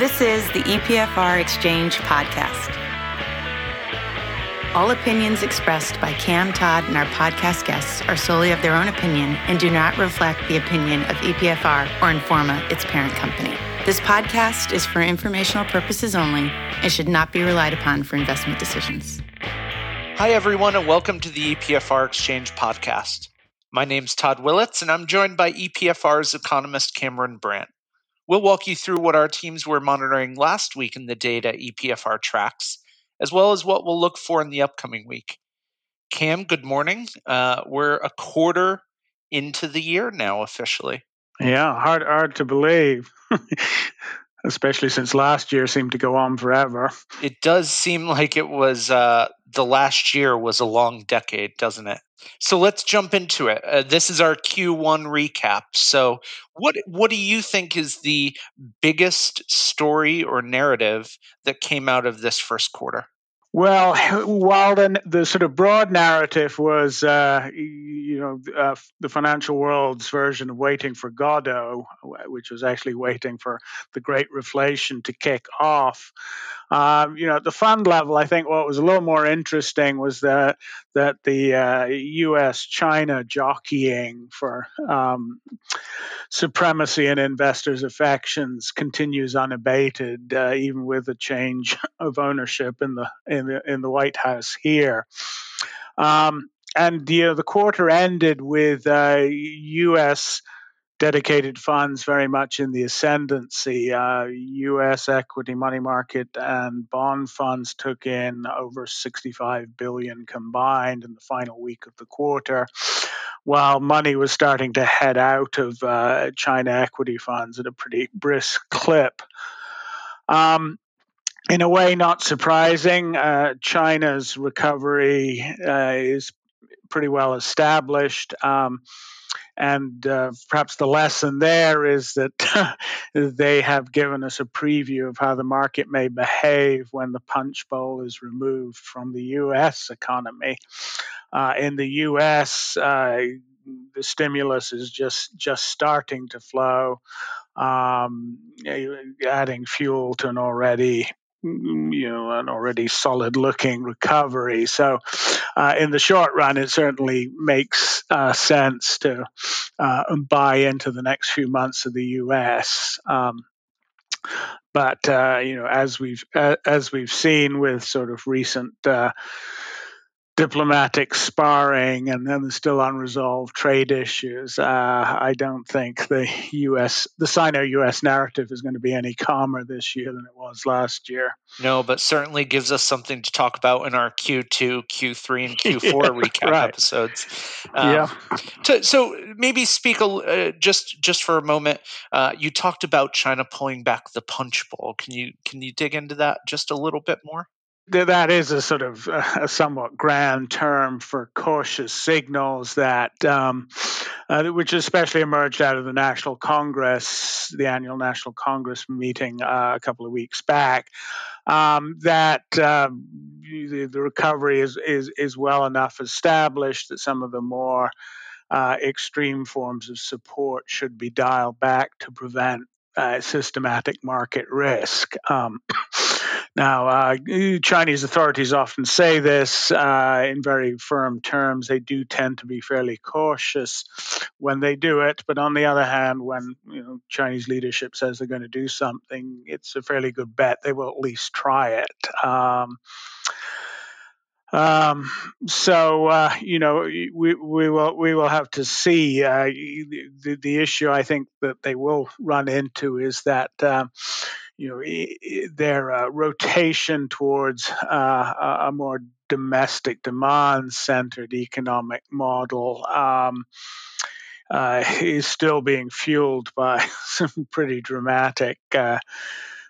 This is the EPFR Exchange podcast. All opinions expressed by Cam Todd and our podcast guests are solely of their own opinion and do not reflect the opinion of EPFR or Informa, its parent company. This podcast is for informational purposes only and should not be relied upon for investment decisions. Hi, everyone, and welcome to the EPFR Exchange podcast. My name's Todd Willits, and I'm joined by EPFR's economist Cameron Brandt. We'll walk you through what our teams were monitoring last week in the data EPFR tracks, as well as what we'll look for in the upcoming week. Cam, good morning. Uh, we're a quarter into the year now officially. Yeah, hard hard to believe. especially since last year seemed to go on forever. It does seem like it was uh, the last year was a long decade, doesn't it? So let's jump into it. Uh, this is our Q1 recap. So what what do you think is the biggest story or narrative that came out of this first quarter? Well, while the, the sort of broad narrative was, uh, you know, uh, the financial world's version of waiting for Godot, which was actually waiting for the great reflation to kick off, um, you know, at the fund level, I think what was a little more interesting was that that the uh, U.S.-China jockeying for um, supremacy in investors' affections continues unabated, uh, even with the change of ownership in the in the in the White House here. Um, and you know, the quarter ended with uh, U.S dedicated funds very much in the ascendancy. Uh, U.S. equity, money market, and bond funds took in over 65 billion combined in the final week of the quarter, while money was starting to head out of uh, China equity funds at a pretty brisk clip. Um, in a way, not surprising. Uh, China's recovery uh, is pretty well established. Um, and uh, perhaps the lesson there is that they have given us a preview of how the market may behave when the punch bowl is removed from the U.S. economy. Uh, in the U.S., uh, the stimulus is just just starting to flow, um, adding fuel to an already you know an already solid looking recovery. So uh, in the short run it certainly makes uh, sense to uh, buy into the next few months of the us um, but uh, you know as we've as we've seen with sort of recent uh, diplomatic sparring and then the still unresolved trade issues, uh, I don't think the U.S. the Sino-U.S. narrative is going to be any calmer this year than it was last year. No, but certainly gives us something to talk about in our Q2, Q3, and Q4 yeah, recap right. episodes. Um, yeah. To, so maybe speak a, uh, just just for a moment. Uh, you talked about China pulling back the punch bowl. Can you can you dig into that just a little bit more? That is a sort of uh, a somewhat grand term for cautious signals that, um, uh, which especially emerged out of the National Congress, the annual National Congress meeting uh, a couple of weeks back, um, that um, the, the, recovery is, is is well enough established that some of the more uh, extreme forms of support should be dialed back to prevent uh, systematic market risk. Um, now, uh, Chinese authorities often say this uh, in very firm terms. They do tend to be fairly cautious when they do it, but on the other hand, when you know Chinese leadership says they're going to do something, it's a fairly good bet they will at least try it. Um, um, so uh, you know we we will we will have to see. Uh, the, the issue I think that they will run into is that. Um, you know, their uh, rotation towards uh, a more domestic demand-centered economic model um, uh, is still being fueled by some pretty dramatic uh,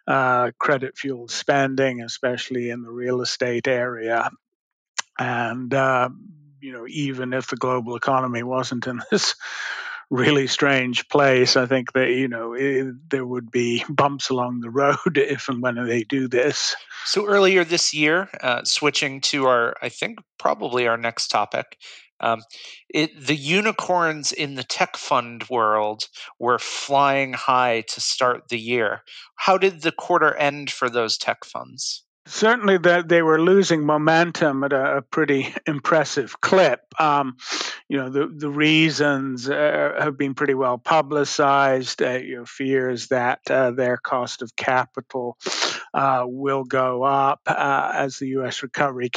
uh, credit-fueled spending, especially in the real estate area. And uh, you know, even if the global economy wasn't in this really strange place. I think that you know it, there would be bumps along the road if and when they do this. So earlier this year, uh, switching to our, I think probably our next topic, Um, it, the unicorns in the tech fund world were flying high to start the year. How did the quarter end for those tech funds? Certainly that they were losing momentum at a, a pretty impressive clip. Um, you know, the the reasons uh, have been pretty well publicized. Uh, you know, fears that uh, their cost of capital uh, will go up uh, as the U.S. recovery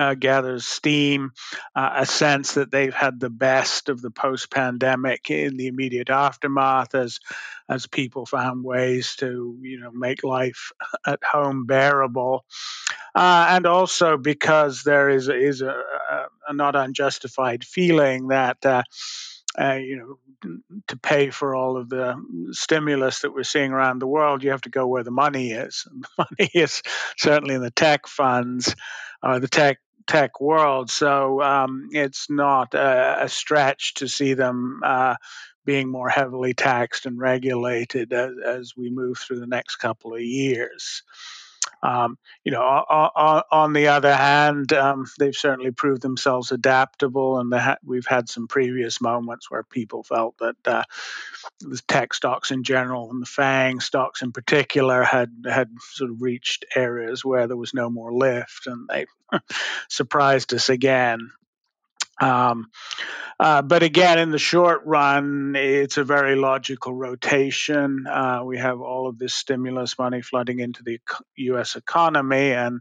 uh, gathers steam, uh, a sense that they've had the best of the post-pandemic in the immediate aftermath, as as people found ways to you know make life at home bearable, uh, and also because there is is a, a, not unjustified feeling that. Uh, uh, you know, to pay for all of the stimulus that we're seeing around the world, you have to go where the money is. And The money is certainly in the tech funds, uh, the tech tech world. So um, it's not a, a, stretch to see them uh, being more heavily taxed and regulated as, as, we move through the next couple of years. Um, you know, on, on, the other hand, um, they've certainly proved themselves adaptable, and ha- we've had some previous moments where people felt that uh, the tech stocks in general and the FANG stocks in particular had had sort of reached areas where there was no more lift, and they surprised us again. Um, uh, but again, in the short run, it's a very logical rotation. Uh, we have all of this stimulus money flooding into the U.S. economy, and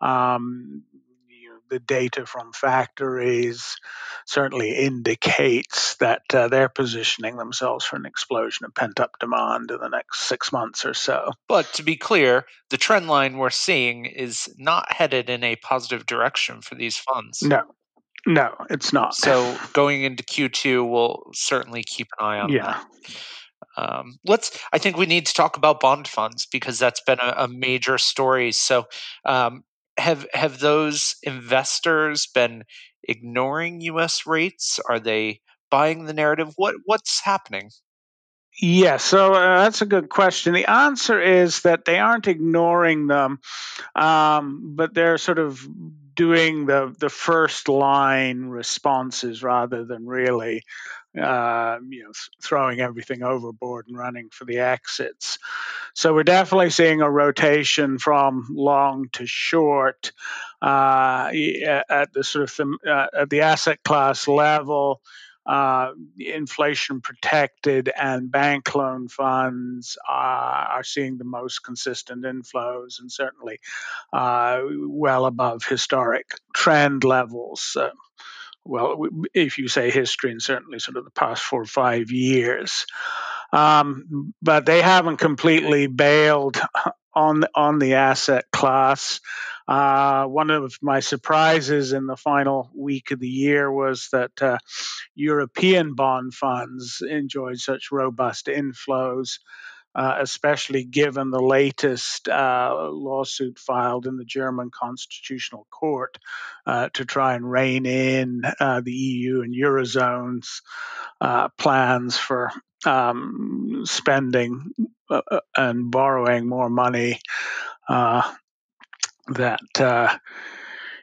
um, you know, the data from factories certainly indicates that uh, they're positioning themselves for an explosion of pent up demand in the next six months or so. But to be clear, the trend line we're seeing is not headed in a positive direction for these funds. No, no, it's not. So going into Q2, we'll certainly keep an eye on yeah. that. Um, let's. I think we need to talk about bond funds because that's been a, a major story. So, um, have have those investors been ignoring U.S. rates? Are they buying the narrative? What what's happening? Yes, yeah, so uh, that's a good question. The answer is that they aren't ignoring them, um, but they're sort of doing the the first line responses rather than really uh, you know throwing everything overboard and running for the exits. So we're definitely seeing a rotation from long to short uh, at the sort of uh, at the asset class level uh, inflation protected and bank loan funds are, are, seeing the most consistent inflows and certainly uh, well above historic trend levels. Uh, well, if you say history, and certainly sort of the past four or five years. Um, but they haven't completely bailed on on the asset class. Uh, one of my surprises in the final week of the year was that uh, European bond funds enjoyed such robust inflows. Uh, especially given the latest uh, lawsuit filed in the German Constitutional Court uh, to try and rein in uh, the EU and Eurozone's uh, plans for um, spending uh, and borrowing more money that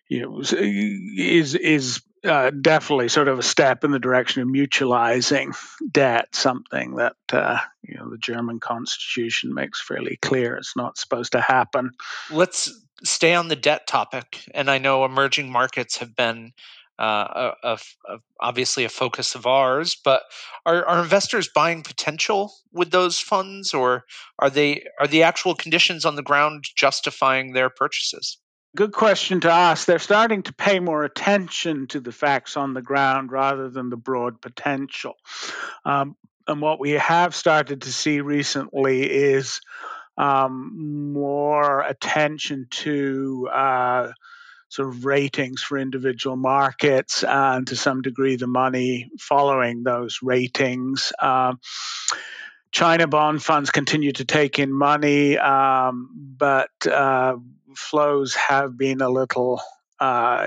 you know is is uh, definitely sort of a step in the direction of mutualizing debt, something that uh, you know the German constitution makes fairly clear it's not supposed to happen. Let's stay on the debt topic, and I know emerging markets have been uh, a, a, obviously a focus of ours. But are, are investors buying potential with those funds, or are they are the actual conditions on the ground justifying their purchases? Good question to ask. They're starting to pay more attention to the facts on the ground rather than the broad potential. Um, and what we have started to see recently is um, more attention to uh, sort of ratings for individual markets and to some degree the money following those ratings. Um, China bond funds continue to take in money, um, but uh, flows have been a little uh,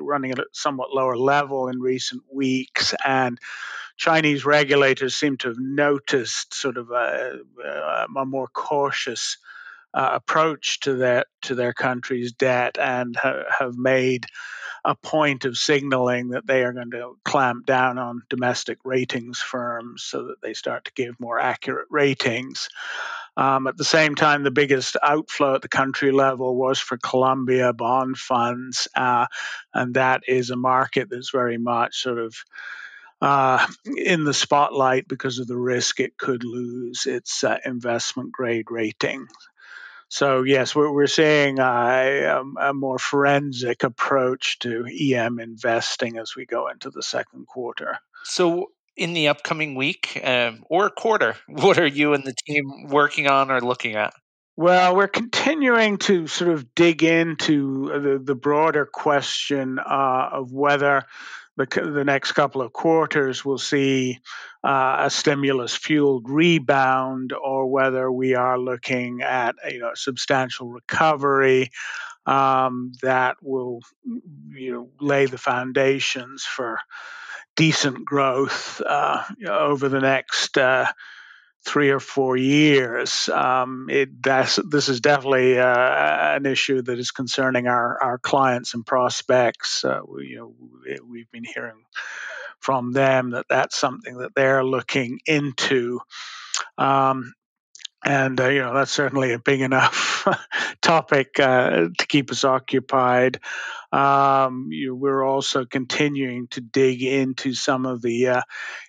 running at a somewhat lower level in recent weeks, and Chinese regulators seem to have noticed sort of a, a more cautious uh, approach to their to their country's debt and ha- have made a point of signaling that they are going to clamp down on domestic ratings firms so that they start to give more accurate ratings. Um, at the same time, the biggest outflow at the country level was for Colombia bond funds, uh, and that is a market that's very much sort of uh, in the spotlight because of the risk it could lose its uh, investment grade rating. So yes, we're, we're seeing a, a, more forensic approach to EM investing as we go into the second quarter. So in the upcoming week um, or quarter, what are you and the team working on or looking at? Well, we're continuing to sort of dig into the, the broader question uh, of whether the, the next couple of quarters will see uh, a stimulus fueled rebound or whether we are looking at you know substantial recovery um, that will you know lay the foundations for decent growth uh, over the next uh, three or four years. Um, it, this is definitely uh, an issue that is concerning our, our clients and prospects. Uh, we, you know, we've been hearing from them that that's something that they're looking into. Um, and uh, you know that's certainly a big enough topic uh, to keep us occupied. Um, you we're also continuing to dig into some of the uh,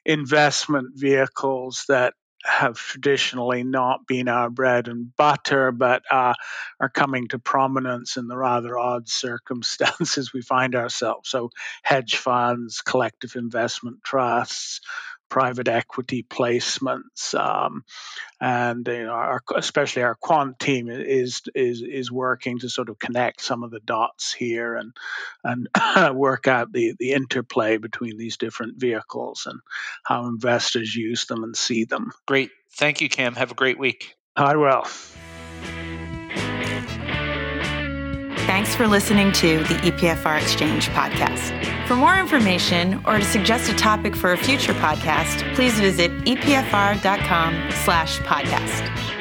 investment vehicles that have traditionally not been our bread and butter, but uh, are coming to prominence in the rather odd circumstances we find ourselves. So, hedge funds, collective investment trusts, private equity placements, um, and you know, our, especially our quant team is is is working to sort of connect some of the dots here and and work out the the interplay between these different vehicles and how investors use them and see them. Great, thank you, Cam. Have a great week. I will. Thanks for listening to the EPFR Exchange podcast. For more information or to suggest a topic for a future podcast, please visit epfr.com slash podcast.